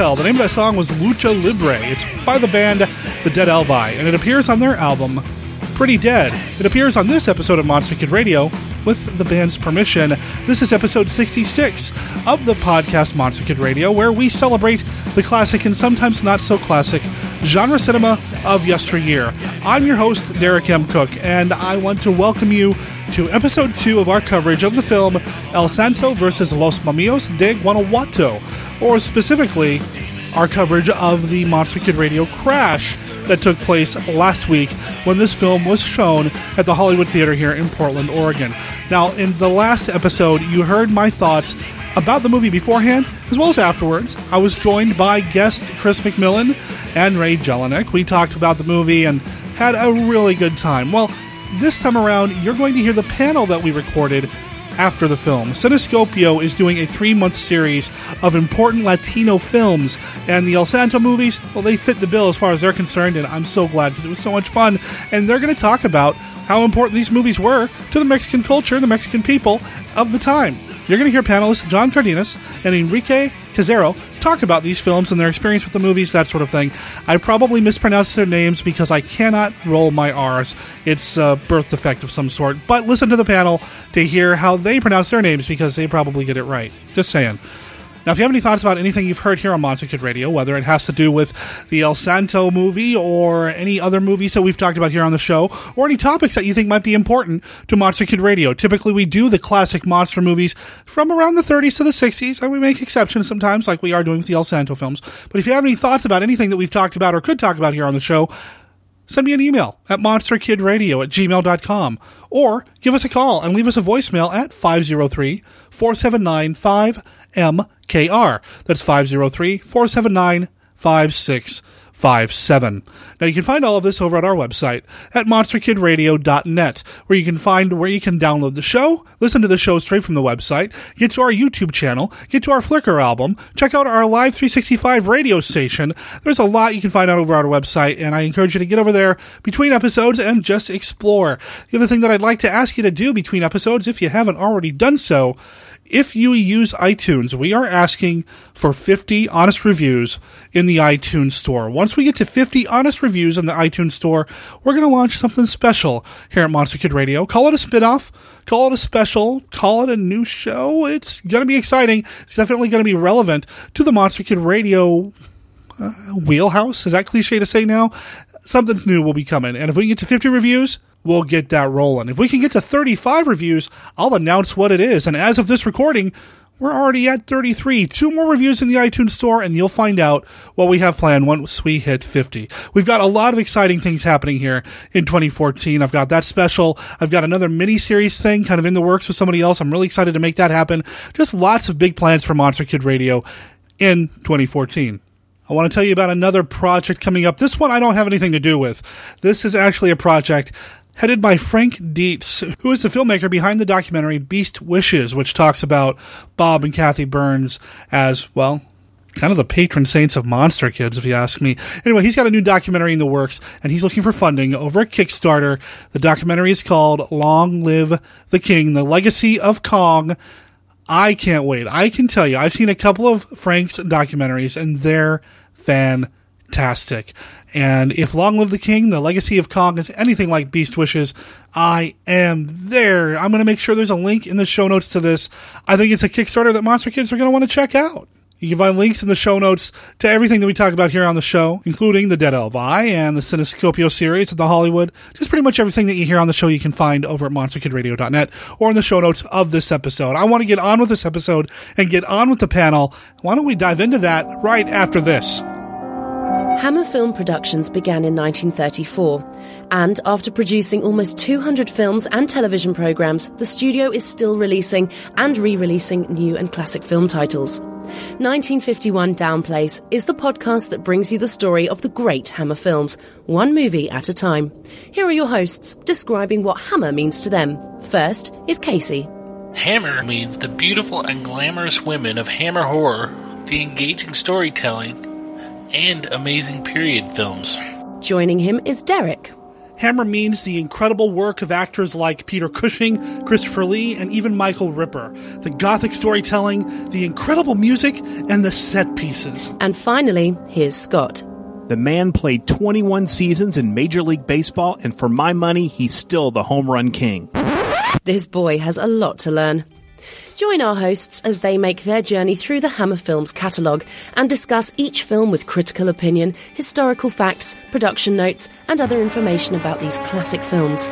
the name of that song was Lucha Libre. It's by the band The Dead Elvi, and it appears on their album Pretty Dead. It appears on this episode of Monster Kid Radio with the band's permission. This is episode 66 of the podcast Monster Kid Radio, where we celebrate the classic and sometimes not so classic genre cinema of yesteryear. I'm your host, Derek M. Koch, and I want to welcome you to episode two of our coverage of the film El Santo versus Los Mamios de Guanajuato, or specifically, our coverage of the Monster Kid Radio crash that took place last week when this film was shown at the Hollywood Theater here in Portland, Oregon. Now, in the last episode, you heard my thoughts about the movie beforehand as well as afterwards. I was joined by guest Chris McMillan and Ray Jelinek. We talked about the movie and had a really good time. Well, this time around, you're going to hear the panel that we recorded after the film. Cinescopio is doing a three month series of important Latino films, and the El Santo movies, well, they fit the bill as far as they're concerned, and I'm so glad because it was so much fun. And they're going to talk about how important these movies were to the Mexican culture, the Mexican people of the time. You're going to hear panelists John Cardenas and Enrique Casero talk about these films and their experience with the movies, that sort of thing. I probably mispronounced their names because I cannot roll my R's. It's a birth defect of some sort. But listen to the panel to hear how they pronounce their names because they probably get it right. Just saying. Now, if you have any thoughts about anything you've heard here on Monster Kid Radio, whether it has to do with the El Santo movie or any other movies that we've talked about here on the show, or any topics that you think might be important to Monster Kid Radio, typically we do the classic monster movies from around the 30s to the 60s, and we make exceptions sometimes, like we are doing with the El Santo films. But if you have any thoughts about anything that we've talked about or could talk about here on the show, send me an email at monsterkidradio at gmail.com or give us a call and leave us a voicemail at 503 479 5MKR. That's 503 479 5657. Now you can find all of this over at our website at monsterkidradio.net, where you can find where you can download the show, listen to the show straight from the website, get to our YouTube channel, get to our Flickr album, check out our Live 365 radio station. There's a lot you can find out over our website, and I encourage you to get over there between episodes and just explore. The other thing that I'd like to ask you to do between episodes, if you haven't already done so, if you use iTunes, we are asking for 50 honest reviews in the iTunes store. Once we get to 50 honest reviews in the iTunes store, we're going to launch something special here at Monster Kid Radio. Call it a spinoff, call it a special, call it a new show. It's going to be exciting. It's definitely going to be relevant to the Monster Kid Radio uh, wheelhouse. Is that cliche to say now? Something's new will be coming. And if we get to 50 reviews, we'll get that rolling. If we can get to 35 reviews, I'll announce what it is. And as of this recording, we're already at 33. Two more reviews in the iTunes store, and you'll find out what we have planned once we hit 50. We've got a lot of exciting things happening here in 2014. I've got that special. I've got another mini series thing kind of in the works with somebody else. I'm really excited to make that happen. Just lots of big plans for Monster Kid Radio in 2014. I want to tell you about another project coming up. This one I don't have anything to do with. This is actually a project headed by Frank Dietz, who is the filmmaker behind the documentary Beast Wishes, which talks about Bob and Kathy Burns as, well, kind of the patron saints of monster kids, if you ask me. Anyway, he's got a new documentary in the works, and he's looking for funding over at Kickstarter. The documentary is called Long Live the King, The Legacy of Kong. I can't wait. I can tell you, I've seen a couple of Frank's documentaries, and they're fantastic. And if Long Live the King, the legacy of Kong is anything like Beast Wishes, I am there. I'm going to make sure there's a link in the show notes to this. I think it's a Kickstarter that Monster Kids are going to want to check out. You can find links in the show notes to everything that we talk about here on the show, including the Dead Elvi and the Cinescopio series at the Hollywood. Just pretty much everything that you hear on the show you can find over at monsterkidradio.net or in the show notes of this episode. I want to get on with this episode and get on with the panel. Why don't we dive into that right after this? Hammer Film Productions began in 1934, and after producing almost 200 films and television programs, the studio is still releasing and re releasing new and classic film titles. 1951 Down Downplace is the podcast that brings you the story of the great Hammer films, one movie at a time. Here are your hosts describing what Hammer means to them. First is Casey. Hammer means the beautiful and glamorous women of Hammer horror, the engaging storytelling, and amazing period films. Joining him is Derek. Hammer means the incredible work of actors like Peter Cushing, Christopher Lee, and even Michael Ripper, the gothic storytelling, the incredible music, and the set pieces. And finally, here's Scott. The man played 21 seasons in Major League Baseball, and for my money, he's still the home run king. This boy has a lot to learn. Join our hosts as they make their journey through the Hammer Films catalogue and discuss each film with critical opinion, historical facts, production notes, and other information about these classic films.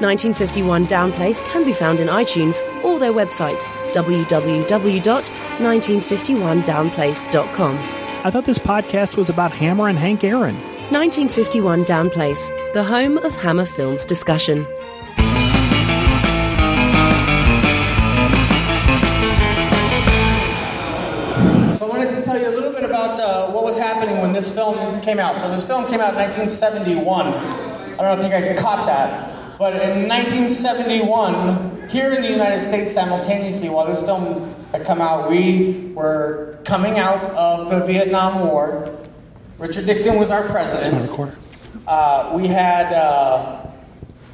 1951 Downplace can be found in iTunes or their website, www.1951downplace.com. I thought this podcast was about Hammer and Hank Aaron. 1951 Downplace, the home of Hammer Films discussion. Was happening when this film came out. So this film came out in 1971. I don't know if you guys caught that. But in 1971, here in the United States, simultaneously, while this film had come out, we were coming out of the Vietnam War. Richard Nixon was our president. Uh, we had uh,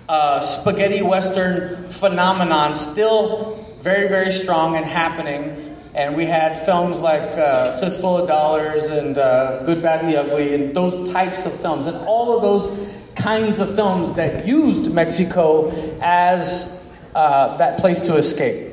uh, spaghetti western phenomenon still very, very strong and happening. And we had films like uh, Fistful of Dollars and uh, Good, Bad, and the Ugly, and those types of films. And all of those kinds of films that used Mexico as uh, that place to escape.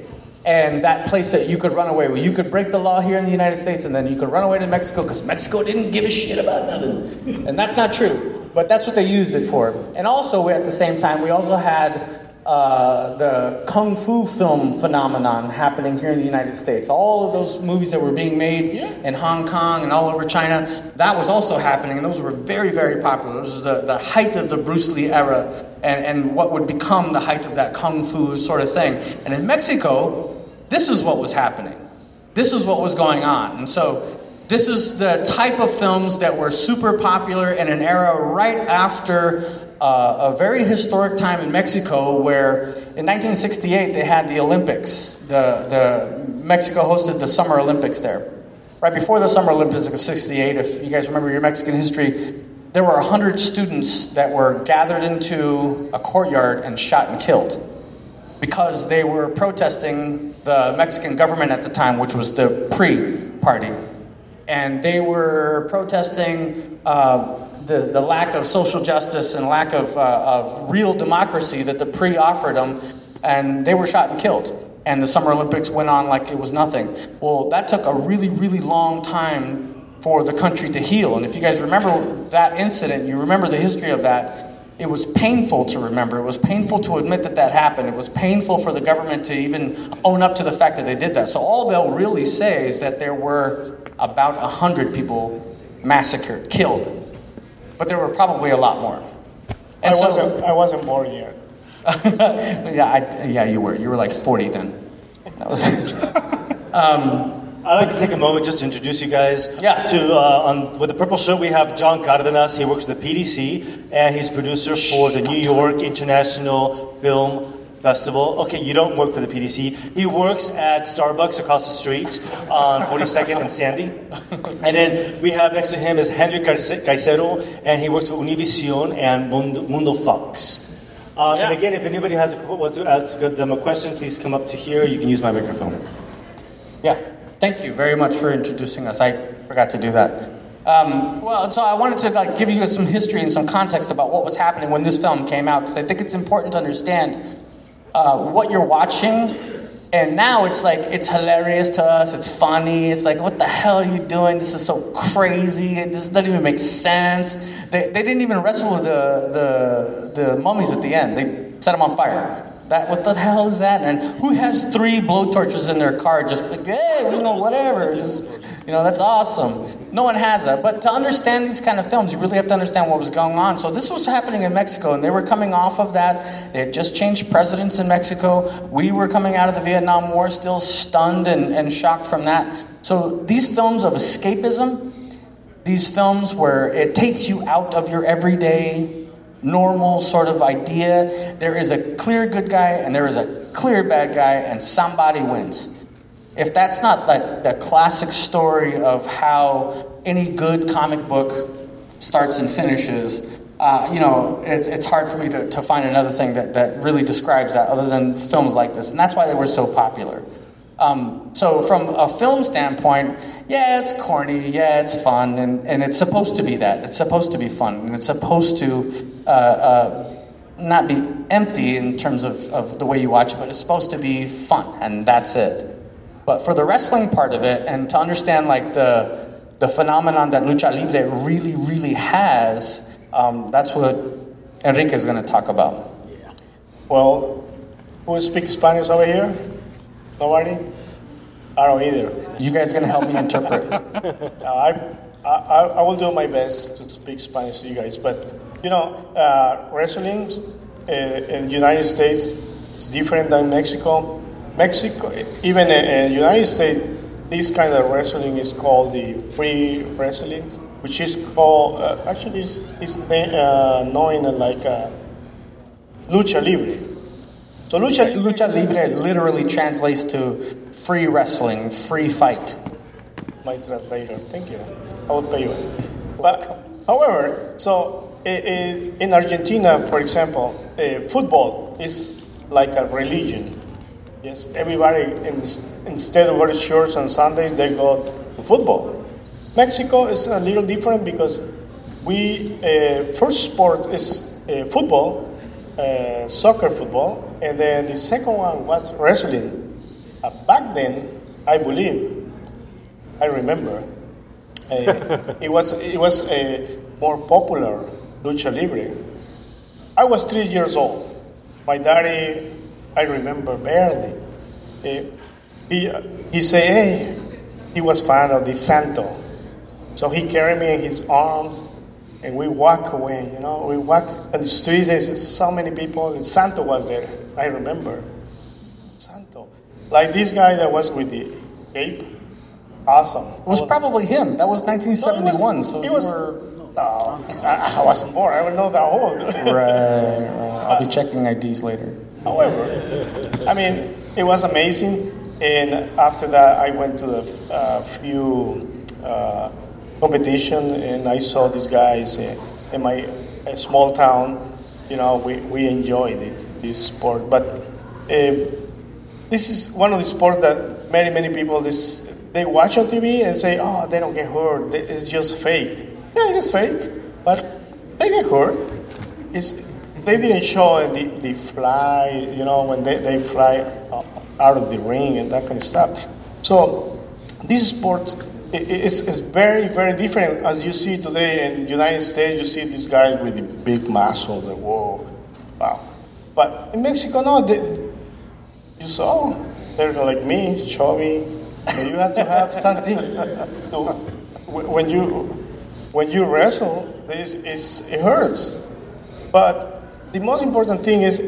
And that place that you could run away with. You could break the law here in the United States and then you could run away to Mexico because Mexico didn't give a shit about nothing. And that's not true. But that's what they used it for. And also, at the same time, we also had uh, the kung fu film phenomenon happening here in the United States. All of those movies that were being made in Hong Kong and all over China, that was also happening, and those were very, very popular. This was the, the height of the Bruce Lee era and, and what would become the height of that kung fu sort of thing. And in Mexico, this is what was happening. This is what was going on. And so this is the type of films that were super popular in an era right after uh, a very historic time in Mexico where in 1968 they had the Olympics. The, the Mexico hosted the Summer Olympics there. Right before the Summer Olympics of 68, if you guys remember your Mexican history, there were 100 students that were gathered into a courtyard and shot and killed because they were protesting the Mexican government at the time, which was the PRI party. And they were protesting uh, the, the lack of social justice and lack of, uh, of real democracy that the PRI offered them, and they were shot and killed. And the Summer Olympics went on like it was nothing. Well, that took a really, really long time for the country to heal. And if you guys remember that incident, you remember the history of that, it was painful to remember. It was painful to admit that that happened. It was painful for the government to even own up to the fact that they did that. So all they'll really say is that there were about 100 people massacred, killed. But there were probably a lot more. And I, so, wasn't, I wasn't born yet. yeah, I, yeah, you were. You were like 40 then. That was. um, I'd like to take a moment just to introduce you guys. Yeah. To uh, on with the purple shirt we have John Cardenas. He works at the PDC and he's producer for the New York International Film Festival. Okay, you don't work for the PDC. He works at Starbucks across the street on 42nd and Sandy. And then we have next to him is Henry Caicedo, and he works for Univision and Mundo, Mundo Fox. Um, yeah. And again, if anybody has a, wants to ask them a question, please come up to here. You can use my microphone. Yeah, thank you very much for introducing us. I forgot to do that. Um, well, so I wanted to like give you some history and some context about what was happening when this film came out because I think it's important to understand uh, what you're watching. And now it's like, it's hilarious to us, it's funny, it's like, what the hell are you doing? This is so crazy, this doesn't even make sense. They, they didn't even wrestle the, the, the mummies at the end, they set them on fire. That what the hell is that? And who has three blowtorches in their car? Just like, hey, you know, whatever. Just, you know, that's awesome. No one has that. But to understand these kind of films, you really have to understand what was going on. So this was happening in Mexico, and they were coming off of that. They had just changed presidents in Mexico. We were coming out of the Vietnam War, still stunned and, and shocked from that. So these films of escapism, these films where it takes you out of your everyday normal sort of idea. There is a clear good guy and there is a clear bad guy, and somebody wins. If that's not like the classic story of how any good comic book starts and finishes, uh, you know, it's, it's hard for me to, to find another thing that, that really describes that other than films like this. And that's why they were so popular. Um, so, from a film standpoint, yeah, it's corny, yeah, it's fun, and, and it's supposed to be that. It's supposed to be fun, and it's supposed to uh, uh, not be empty in terms of, of the way you watch it, but it's supposed to be fun, and that's it. But for the wrestling part of it, and to understand like the, the phenomenon that lucha libre really, really has, um, that's what Enrique is going to talk about. Yeah. Well, who speaks Spanish over here? Nobody? I don't either. You guys going to help me interpret? I, I, I will do my best to speak Spanish to you guys, but you know, uh, wrestling uh, in the United States is different than Mexico. Mexico, even in the United States, this kind of wrestling is called the free wrestling, which is called uh, actually is, is uh, known like uh, lucha libre. So lucha, lucha libre literally translates to free wrestling, free fight. My translator, thank you. I will pay you. But however, so in Argentina, for example, football is like a religion. Yes, everybody in this, instead of wearing shorts on Sundays, they go to football. Mexico is a little different because we uh, first sport is uh, football, uh, soccer football, and then the second one was wrestling. Uh, back then, I believe, I remember, uh, it was it was a more popular lucha libre. I was three years old. My daddy, I remember barely. Uh, he he said, "Hey," he was fan of the Santo, so he carried me in his arms and we walk away, you know, we walk on the streets, there's so many people, and Santo was there, I remember. Santo. Like this guy that was with the ape. awesome. It was probably him. That was 1971, no, so he was, were... No, I, I wasn't born, I would know that old. right, right, I'll be checking IDs later. However, I mean, it was amazing, and after that I went to a uh, few... Uh, competition, and I saw these guys uh, in my small town. You know, we, we enjoy this, this sport, but uh, this is one of the sports that many many people this they watch on TV and say, oh, they don't get hurt. It's just fake. Yeah, it is fake, but they get hurt. It's, they didn't show the, the fly, you know, when they, they fly uh, out of the ring and that kind of stuff. So this sport is, it's very, very different as you see today in the United States. You see these guys with the big muscle, the whoa, wow. But in Mexico, no, they, you saw they're like me, chubby. You have to have something. To, when you when you wrestle, this is it hurts. But the most important thing is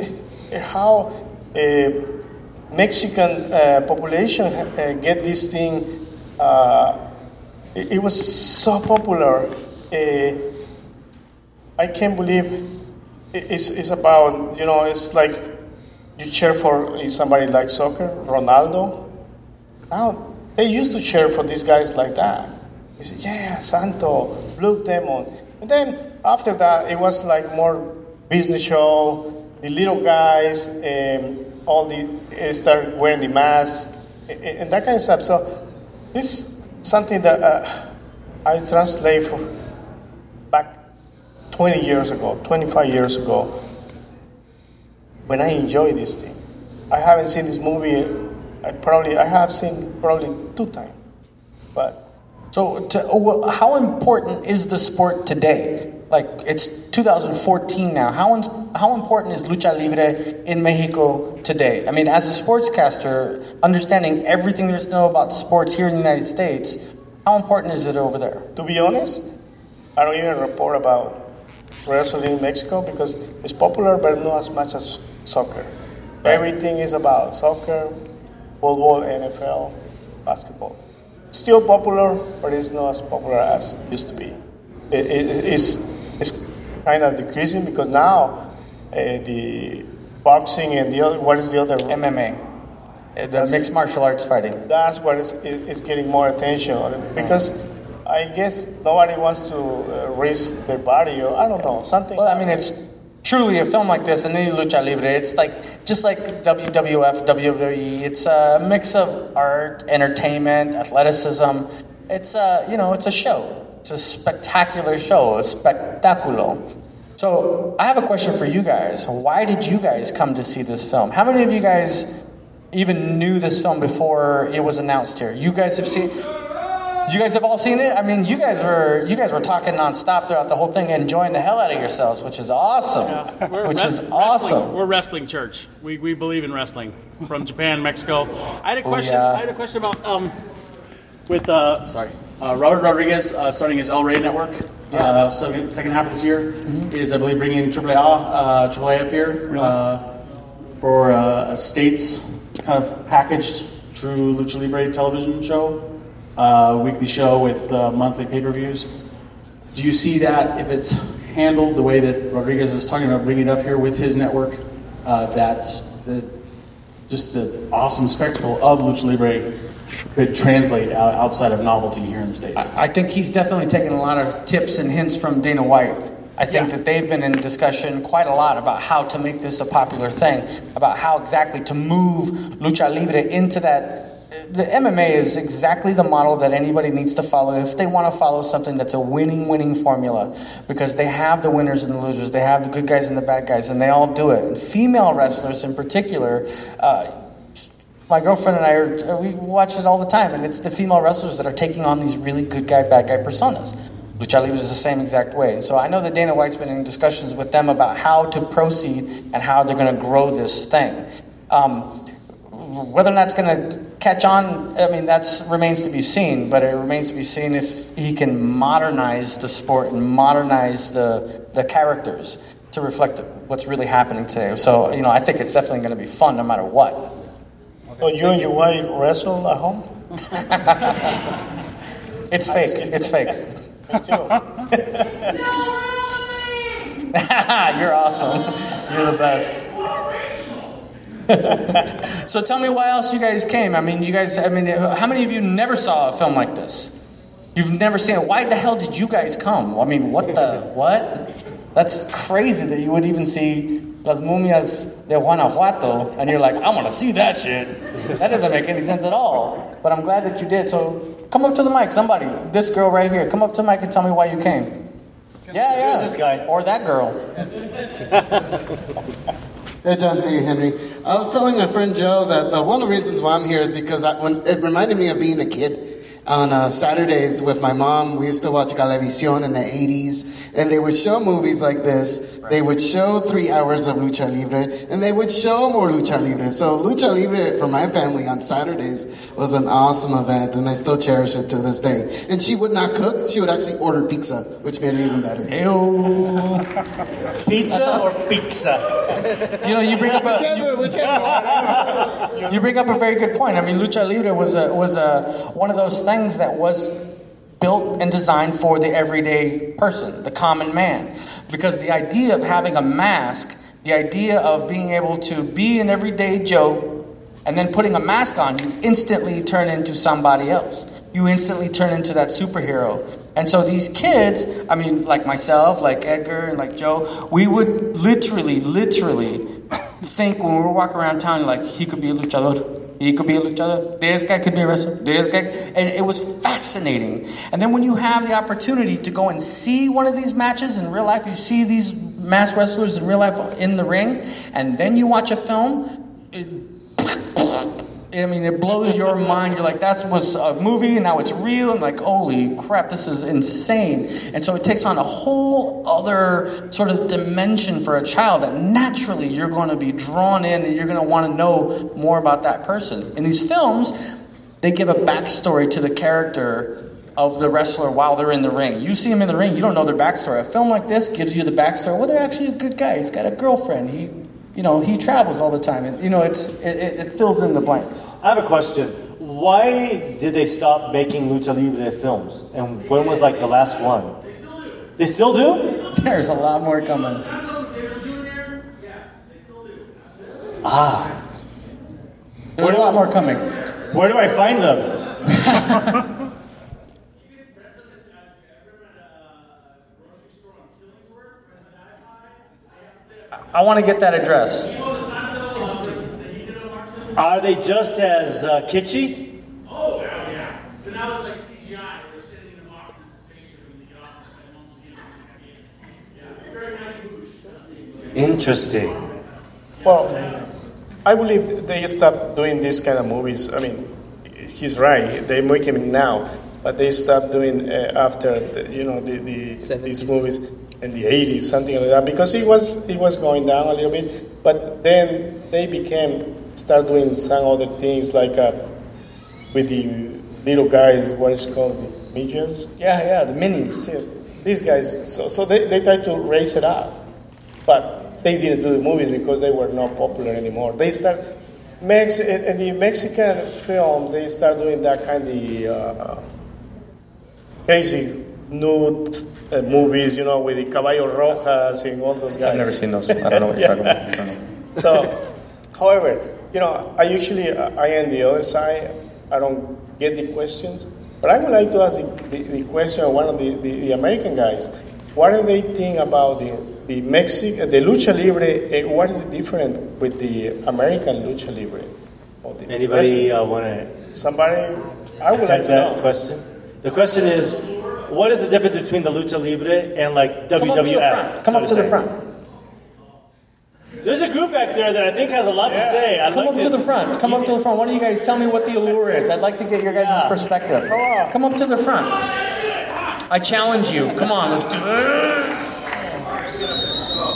how a Mexican uh, population uh, get this thing. Uh, it, it was so popular. I can't believe it's, it's about, you know, it's like you cheer for somebody like soccer, Ronaldo. Now, they used to cheer for these guys like that. You say, yeah, Santo, Blue Demon. And then after that, it was like more business show. The little guys, um, all the start wearing the mask and that kind of stuff. So this something that uh, I translate from back 20 years ago, 25 years ago, when I enjoy this thing. I haven't seen this movie. I probably I have seen probably two times, but. So, to, how important is the sport today? Like it's 2014 now. How how important is lucha libre in Mexico today? I mean, as a sportscaster, understanding everything there's to know about sports here in the United States, how important is it over there? To be honest, I don't even report about wrestling in Mexico because it's popular, but not as much as soccer. Everything is about soccer, football, NFL, basketball. Still popular, but it's not as popular as it used to be. It, it, it's, it's kind of decreasing because now uh, the boxing and the other, what is the other? MMA. Uh, the mixed martial arts fighting. That's what is, is getting more attention because I guess nobody wants to uh, risk their body, or I don't know, something. Well, I mean, it's truly a film like this, and any lucha libre. It's like just like WWF, WWE. It's a mix of art, entertainment, athleticism. It's a you know, it's a show. It's a spectacular show, a spectaculo. So I have a question for you guys. Why did you guys come to see this film? How many of you guys even knew this film before it was announced here? You guys have seen. You guys have all seen it. I mean, you guys were you guys were talking nonstop throughout the whole thing, and enjoying the hell out of yourselves, which is awesome. We're which wres- is awesome. Wrestling. We're wrestling church. We, we believe in wrestling from Japan, Mexico. I had a question. yeah. I had a question about um, with uh, sorry, uh, Robert Rodriguez uh, starting his El Rey network. Uh, second, second half of this year Mm-hmm. is I believe bringing AAA uh, AAA up here uh, for uh, a states kind of packaged true lucha libre television show, uh, weekly show with uh, monthly pay per views. Do you see that if it's handled the way that Rodriguez is talking about bringing it up here with his network, uh, that the, just the awesome spectacle of lucha libre could translate out outside of novelty here in the states? I think he's definitely taken a lot of tips and hints from Dana White. I think Yeah. that they've been in discussion quite a lot about how to make this a popular thing, about how exactly to move lucha libre into that. The MMA is exactly the model that anybody needs to follow if they want to follow something that's a winning, winning formula. Because they have the winners and the losers, they have the good guys and the bad guys, and they all do it. And female wrestlers in particular, uh, my girlfriend and I are, uh, we watch it all the time, and it's the female wrestlers that are taking on these really good guy, bad guy personas. Lucha Libre is the same exact way. And so I know that Dana White's been in discussions with them about how to proceed and how they're going to grow this thing. Um, whether or not it's going to catch on, I mean, that remains to be seen, but it remains to be seen if he can modernize the sport and modernize the, the characters to reflect what's really happening today. So, you know, I think it's definitely going to be fun no matter what. So you and your wife wrestle at home? It's fake. It's fake. You're awesome. You're the best. so tell me why else you guys came. I mean, you guys, I mean, how many of you never saw a film like this? You've never seen it. Why the hell did you guys come? I mean, what the, what? That's crazy that you would even see Las Mumias de Guanajuato and you're like, I want to see that shit. That doesn't make any sense at all. But I'm glad that you did. So come up to the mic, somebody. This girl right here. Come up to the mic and tell me why you came. Yeah, yeah. this guy? Or that girl. Hey, John. Hey, Henry. I was telling my friend Joe that the, one of the reasons why I'm here is because I, when, it reminded me of being a kid. On uh, Saturdays with my mom, we used to watch Galavisión in the 80s, and they would show movies like this. They would show three hours of Lucha Libre, and they would show more Lucha Libre. So, Lucha Libre for my family on Saturdays was an awesome event, and I still cherish it to this day. And she would not cook, she would actually order pizza, which made it even better. Ew. Pizza or pizza? You know, you bring up a you, you bring up a very good point. I mean, lucha libre was a was a one of those things that was built and designed for the everyday person, the common man, because the idea of having a mask, the idea of being able to be an everyday Joe. And then putting a mask on, you instantly turn into somebody else. You instantly turn into that superhero. And so these kids, I mean, like myself, like Edgar, and like Joe, we would literally, literally think when we were walking around town, like, he could be a luchador. He could be a luchador. This guy could be a wrestler. This guy. And it was fascinating. And then when you have the opportunity to go and see one of these matches in real life, you see these mass wrestlers in real life in the ring, and then you watch a film, it, I mean, it blows your mind. You're like, that was a movie, and now it's real. And like, holy crap, this is insane. And so it takes on a whole other sort of dimension for a child that naturally you're going to be drawn in and you're going to want to know more about that person. In these films, they give a backstory to the character of the wrestler while they're in the ring. You see them in the ring, you don't know their backstory. A film like this gives you the backstory. Well, they're actually a good guy. He's got a girlfriend. He you know, he travels all the time, and you know, it's it, it, it fills in the blanks. I have a question. Why did they stop making lucha libre films? And when was like the last one? They still do? There's a lot more coming. Ah. There's a lot more coming. Where do I find them? I want to get that address. Are they just as uh, kitschy? Oh, yeah, yeah. But now it's like CGI. They're sitting in a box in a spaceship and they get off and once again, yeah, it's very Mighty Interesting. Well, I believe they stopped doing these kind of movies. I mean, he's right. They make him now, but they stopped doing uh, after the, you know the, the these movies in the 80s, something like that, because it was he was going down a little bit. But then they became start doing some other things like uh, with the little guys. What is it called the midgets? Yeah, yeah, the minis. Yeah, these guys. So, so they, they tried to raise it up, but they didn't do the movies because they were not popular anymore. They start Mex in the Mexican film. They start doing that kind of uh, crazy nude uh, movies, you know, with the Caballo Rojas and all those guys. I've never seen those. I don't know what you're talking about. I don't know. So, however, you know, I usually uh, I am the other side. I don't get the questions, but I would like to ask the, the, the question of one of the, the, the American guys. What do they think about the the Mexican the lucha libre? Uh, what is the different with the American lucha libre? Anybody uh, want to Somebody, I would like attempt to that know. question? The question is, what is the difference between the lucha libre and like Come WWF? up to the front. Come up to the front. There's a group back there that I think has a lot to say. I'd Come like up to the front. Come up to the front. Why don't you guys tell me what the allure is? I'd like to get your guys' Yeah. perspective. Come up to the front. I challenge you. Come on, let's do it.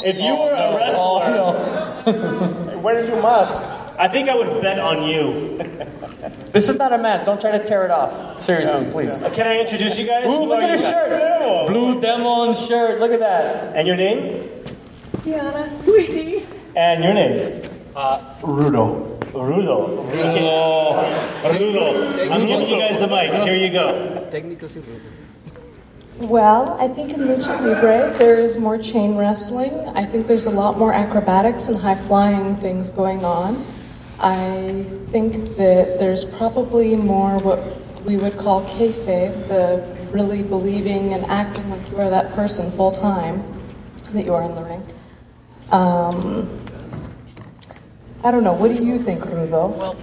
If you were a oh, wrestler, Oh, no. Where is your mask? I think I would bet on you. This is not a mask. Don't try to tear it off. Seriously, please. Uh, Can I introduce you guys? Ooh, Who look are at his guys? shirt. Blue Demon shirt. Look at that. And your name? Diana, sweetie. And your name? Rudo. Rudo. Okay. Rudo. I'm giving you guys the mic. Here you go. Well, I think in Lucha Libre there is more chain wrestling. I think there's a lot more acrobatics and high flying things going on. I think that there's probably more what we would call kayfabe, the really believing and acting like you are that person full time that you are in the ring. Um, I don't know. What do you think, Rudo? Well,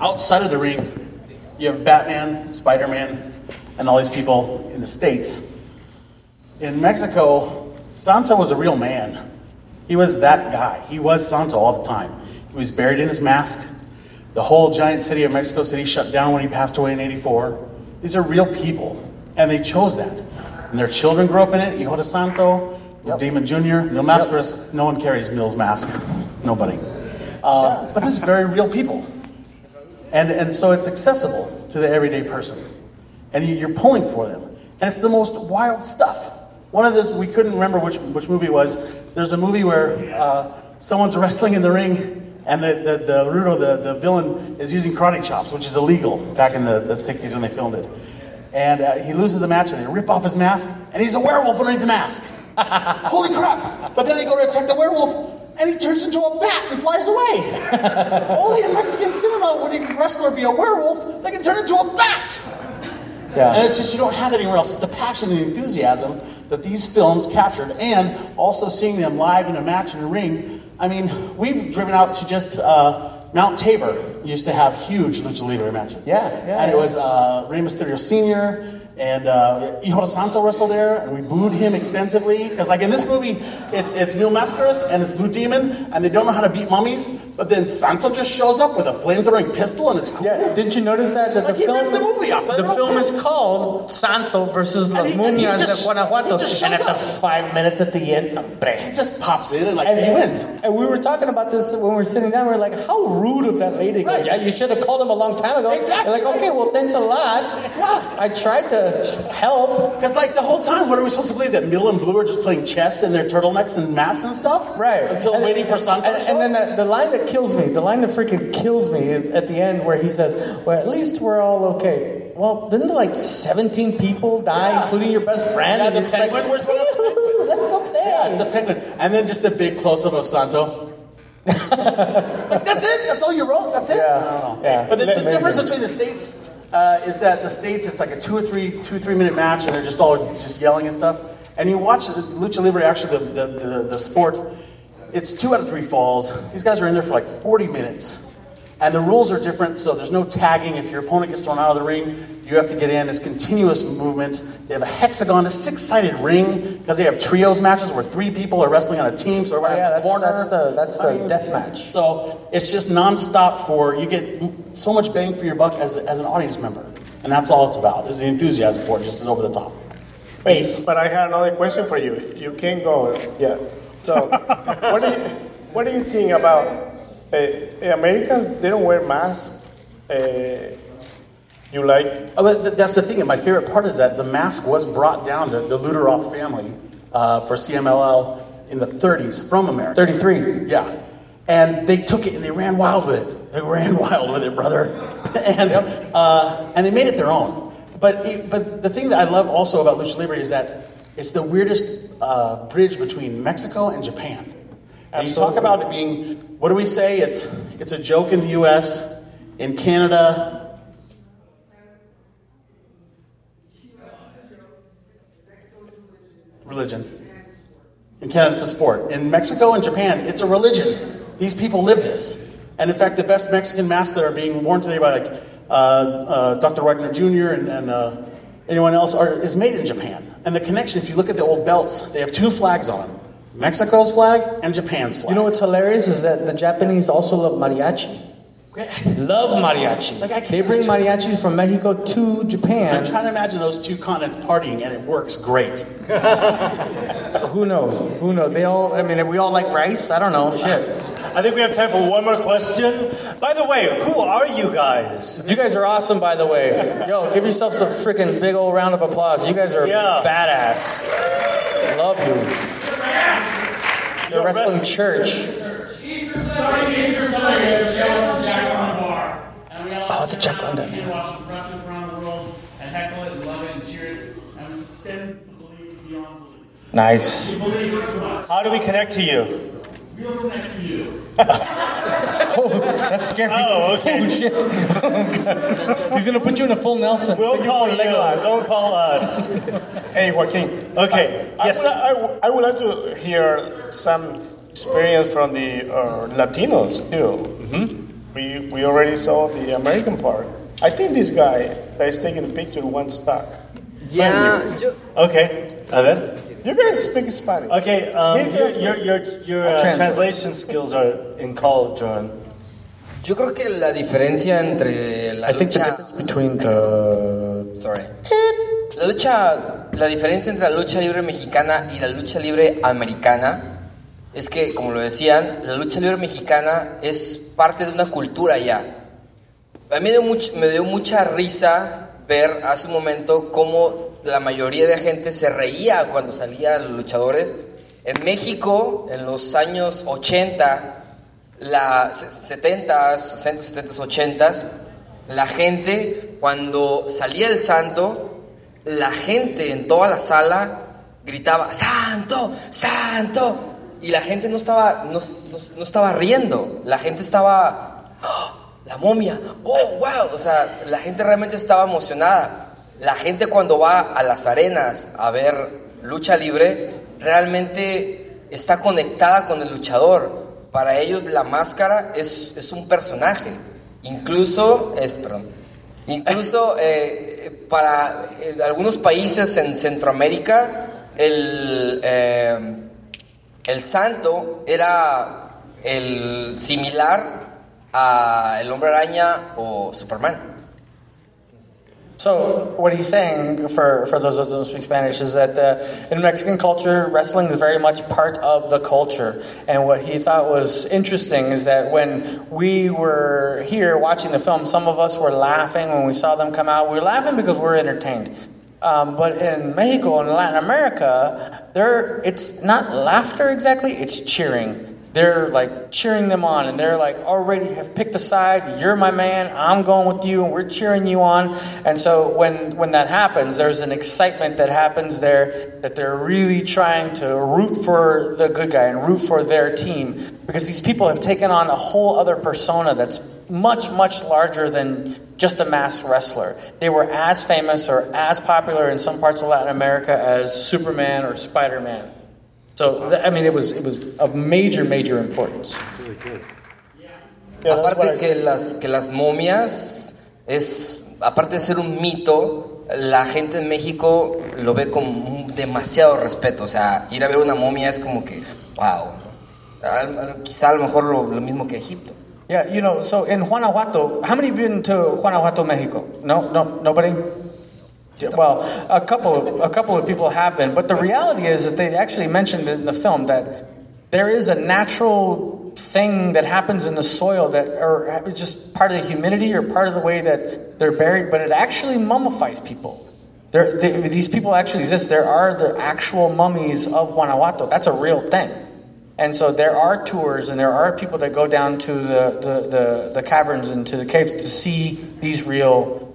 outside of the ring, you have Batman, Spider Man, and all these people in the States. In Mexico, Santo was a real man. He was that guy. He was Santo all the time. He was buried in his mask. The whole giant city of Mexico City shut down when he passed away in 84. These are real people, and they chose that. And their children grew up in it. Hijo de Santo, Demon Jr., Mil Mascaras. No one carries Mil's mask. Nobody. Uh, But this is very real people. And, and so it's accessible to the everyday person. And you- you're pulling for them. And it's the most wild stuff. One of those, we couldn't remember which, which movie it was. There's a movie where uh, someone's wrestling in the ring, and the, the, the Rudo, the, the villain, is using karate chops, which is illegal back in the, the 60s when they filmed it. And uh, he loses the match, and they rip off his mask, and he's a werewolf underneath the mask. Holy crap! But then they go to attack the werewolf, and he turns into a bat and flies away. Only in Mexican cinema would a wrestler be a werewolf that can turn into a bat. Yeah. And it's just you don't have that anywhere else. It's the passion and the enthusiasm that these films captured, and also seeing them live in a match in a ring. I mean, we've driven out to just uh, Mount Tabor. Used to have huge lucha libre matches. Yeah, yeah, And it was uh, Rey Mysterio Sr. and uh, Hijo de Santo wrestled there, and we booed him extensively because, like in this movie, it's it's Mil Mascaras and it's Blue Demon, and they don't know how to beat mummies. But then Santo just shows up with a flamethrowing pistol, and it's cool. Yeah, didn't you notice that? That the he film, the movie off. the film is called Santo versus Las And he- and he Mumias de Guanajuato. And after up. five minutes at the end, He just pops in and like And, he wins. and we were talking about this when we were sitting down. We were like, "How rude of that lady!" Right. yeah, you should have called him a long time ago. Exactly. They're like, okay, well, thanks a lot. Yeah. I tried to help. Because like the whole time, what are we supposed to believe that Mil and Blue are just playing chess in their turtlenecks and masks and stuff? Right. Until And- waiting for Santo. And, to show and then the, the line that kills me, the line that freaking kills me is at the end where he says, Well, at least we're all okay. Well, didn't like 17 people die, Yeah. including your best friend? Yeah, And the you're like, penguin, where's the Let's go play. yeah, it's the penguin, and then just a big close up of Santo. like, that's it. That's all you wrote. That's it. Yeah. I don't know. Yeah. But the, the difference between the states uh, is that the states it's like a two or three two or three minute match, and they're just all just yelling and stuff. And you watch the lucha libre, actually the, the, the, the sport. It's two out of three falls. These guys are in there for like 40 minutes. And the rules are different, so there's no tagging. If your opponent gets thrown out of the ring, you have to get in. It's continuous movement. They have a hexagon, a six-sided ring, because they have trios matches where three people are wrestling on a team, so everyone oh, Yeah, has a that's- corner. that's the- that's the I mean, death match. So it's just nonstop for, you get so much bang for your buck as, as an audience member. And that's all it's about, is the enthusiasm for it, just is over the top. Wait, but I have another question for you. You can't go yet. So, what do you what do you think about uh, Americans? They don't wear masks. Uh, you like? Oh, but th- that's the thing, and my favorite part is that the mask was brought down, the, the Lutteroth family, uh, for CMLL in the 30s from America. 33. Yeah. And they took it and they ran wild with it. They ran wild with it, brother. and, uh, and they made it their own. But, it, but the thing that I love also about Lucha Libre is that it's the weirdest uh, bridge between Mexico and Japan. And you talk about it being, what do we say? It's, it's a joke in the US, in Canada, religion. In Canada, it's a sport. In Mexico and Japan, it's a religion. These people live this. And in fact, the best Mexican masks that are being worn today by like uh, uh, Dr. Wagner Jr. and, and uh, anyone else are, is made in Japan. And the connection, if you look at the old belts, they have two flags on them Mexico's flag and Japan's flag. You know what's hilarious is that the Japanese also love mariachi. Love mariachi. they bring mariachis from Mexico to Japan. I'm trying to imagine those two continents partying, and it works great. Who knows? Who knows? They all. I mean, we all like rice. I don't know. Shit. I think we have time for one more question. By the way, who are you guys? You guys are awesome, by the way. Yo, give yourselves a freaking big old round of applause. You guys are Yeah. badass. Love you. You're a wrestling church. Easter Sunday, Easter Sunday, we have a show at the Jack London Bar. And we all Oh, the Jack London. We watch wrestling around the world and heckle it and love it and cheer it. And we suspend belief beyond belief. Nice. We believe it too much. How do we connect to you? We'll connect to you. Oh, that's scary. Oh, okay. Oh, shit. Oh, God. He's gonna put you in a full Nelson. We'll Thank call for you. the leg lock. Don't call us. Hey, Joaquin. Okay. I Yes. would, I, would- I would like to hear some experience from the uh, Latinos too. Mm-hmm. We, we already saw the American part. I think this guy that is taking the picture wants stuck. Yeah, yo, Okay. A ver. You guys speak Spanish. Okay. Um, your your your, your uh, translation skills are in call, John. yo creo que la diferencia entre la I think the lucha... difference between the. Sorry. La lucha, la diferencia entre la lucha libre mexicana y la lucha libre americana es que, como lo decían, la lucha libre mexicana es parte de una cultura ya. A mí me dio, much- me dio mucha risa ver hace un momento cómo la mayoría de gente se reía cuando salían los luchadores. En México, en los años 80, la 70, 60, 70, 80, la gente, cuando salía el santo, la gente en toda la sala gritaba, ¡Santo! ¡Santo! Y la gente no estaba, no, no- no estaba riendo, la gente estaba, "¡Ah! la momia, ¡oh, wow! O sea, la gente realmente estaba emocionada. La gente cuando va a las arenas a ver lucha libre, realmente está conectada con el luchador. Para ellos la máscara es, es un personaje. Incluso, es, perdón, incluso eh, para eh, algunos países en Centroamérica, el, eh, el santo era el similar a el hombre araña o Superman. So what he's saying, for, for those that don't speak Spanish, is that uh, in Mexican culture, wrestling is very much part of the culture. And what he thought was interesting is that when we were here watching the film, some of us were laughing when we saw them come out. We were laughing because we're entertained. Um, but in Mexico and Latin America, there it's not laughter exactly; it's cheering. They're like cheering them on and they're like already have picked a side. You're my man. I'm going with you and we're cheering you on. And so when when that happens there's an excitement that happens there that they're really trying to root for the good guy and root for their team because these people have taken on a whole other persona that's much much larger than just a masked wrestler. They were as famous or as popular in some parts of latin america as superman or spider-man so th- I mean, it was it was of major major importance. Aparte que las, que las momias es, aparte de ser un mito, la gente en México lo ve con demasiado respeto. O sea, ir a ver una momia es como que, wow. Al- al- Quizá a lo mejor lo, lo mismo que Egipto. Yeah, you know, so in Guanajuato, how many have been to Guanajuato, Mexico? No, no, nobody. Well, a couple of a couple of people have been, but the reality is that they actually mentioned in the film that there is a natural thing that happens in the soil that or just part of the humidity or part of the way that they're buried, but it actually mummifies people. There, they, these people actually exist. There are the actual mummies of Guanajuato. That's a real thing. And so there are tours and there are people that go down to the, the, the, the caverns and to the caves to see these real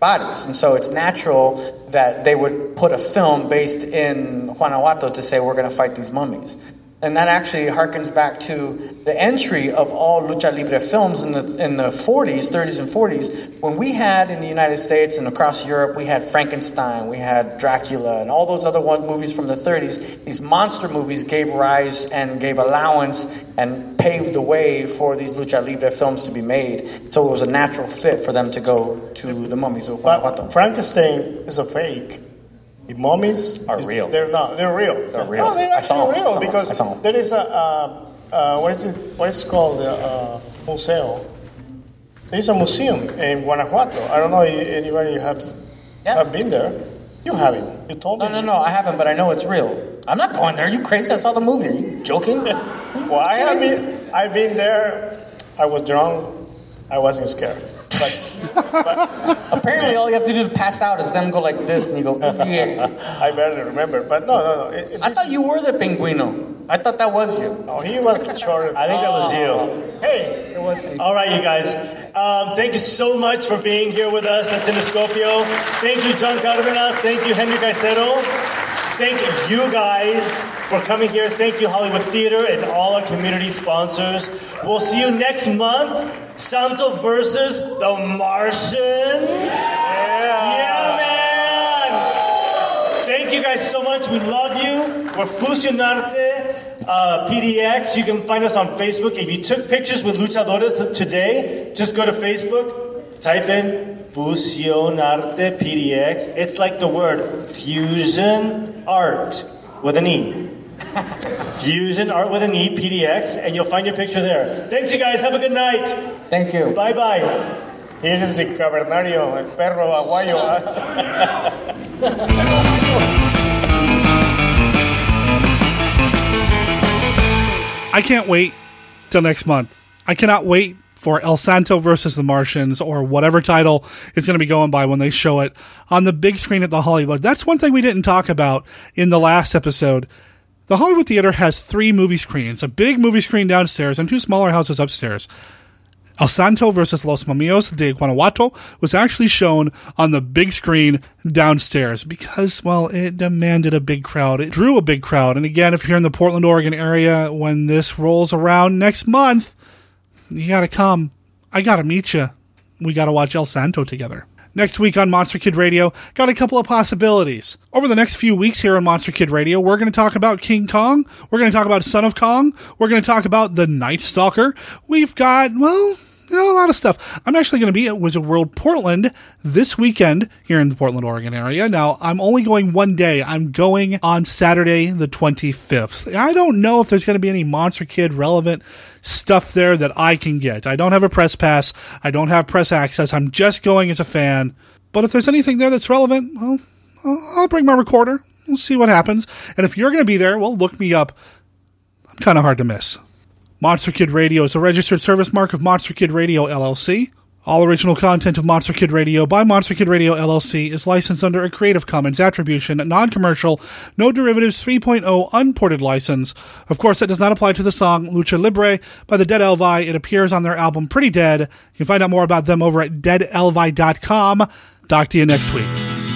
bodies. And so it's natural that they would put a film based in Guanajuato to say, we're going to fight these mummies. And that actually harkens back to the entry of all lucha libre films in the, in the 40s, 30s, and 40s, when we had in the United States and across Europe, we had Frankenstein, we had Dracula, and all those other one movies from the 30s. These monster movies gave rise and gave allowance and paved the way for these lucha libre films to be made. So it was a natural fit for them to go to the mummies of Guanajuato. Frankenstein is a fake. The mummies Are real. They're not. They're real. They're real. No, they're actually real. Because there is a uh, uh, what is it? What is it called the uh, museo? There is a museum in Guanajuato. I don't know if anybody has have been there. You haven't. You told No, me. no, no, no. I haven't, but I know it's real. I'm not going there. you crazy? I saw the movie. Are you joking? Well, I have been. I've been there. I was drunk. I wasn't scared. Apparently, all you have to do to pass out is them go like this, and you go. Yeah. I barely remember, but no, no, no. It, it I thought you were the pinguino. I thought that was you. Oh, he was short. I think that was you. Hey, it was me. All right, you guys. Um, thank you so much for being here with us at Cinescopio. Thank you, John Cardenas. Thank you, Henry Caicedo. Thank you guys for coming here. Thank you, Hollywood Theater, and all our community sponsors. We'll see you next month. Santo versus the Martians. Yeah, man. Thank you guys so much. We love you. We're Fusionarte uh, PDX. You can find us on Facebook. If you took pictures with luchadores today, just go to Facebook, type in Fusionarte PDX. It's like the word fusion art with an E. Fusion art with an E, PDX, and you'll find your picture there. Thanks, you guys. Have a good night. Thank you. Bye bye. Here is the cavernario, el perro aguayo. Ah. I can't wait till next month. I cannot wait for El Santo versus the Martians or whatever title it's going to be going by when they show it on the big screen at the Hollywood. That's one thing we didn't talk about in the last episode. The Hollywood Theater has three movie screens a big movie screen downstairs and two smaller houses upstairs. El Santo versus Los Momias de Guanajuato was actually shown on the big screen downstairs because, well, it demanded a big crowd. It drew a big crowd. And again, if you're in the Portland, Oregon area when this rolls around next month, you gotta come. I gotta meet you. We gotta watch El Santo together. Next week on Monster Kid Radio, got a couple of possibilities. Over the next few weeks here on Monster Kid Radio, we're going to talk about King Kong. We're going to talk about Son of Kong. We're going to talk about The Night Stalker. We've got, well, a lot of stuff. I'm actually going to be at Wizard World Portland this weekend here in the Portland, Oregon area. Now, I'm only going one day. I'm going on Saturday, the 25th. I don't know if there's going to be any Monster Kid relevant stuff there that I can get. I don't have a press pass. I don't have press access. I'm just going as a fan. But if there's anything there that's relevant, well, I'll bring my recorder. We'll see what happens. And if you're going to be there, well, look me up. I'm kind of hard to miss. Monster Kid Radio is a registered service mark of Monster Kid Radio LLC. All original content of Monster Kid Radio by Monster Kid Radio LLC is licensed under a Creative Commons Attribution, Non-Commercial, No Derivatives 3.0 Unported license. Of course, that does not apply to the song Lucha Libre by the Dead Elvi. It appears on their album Pretty Dead. You can find out more about them over at deadelvi.com. Talk to you next week.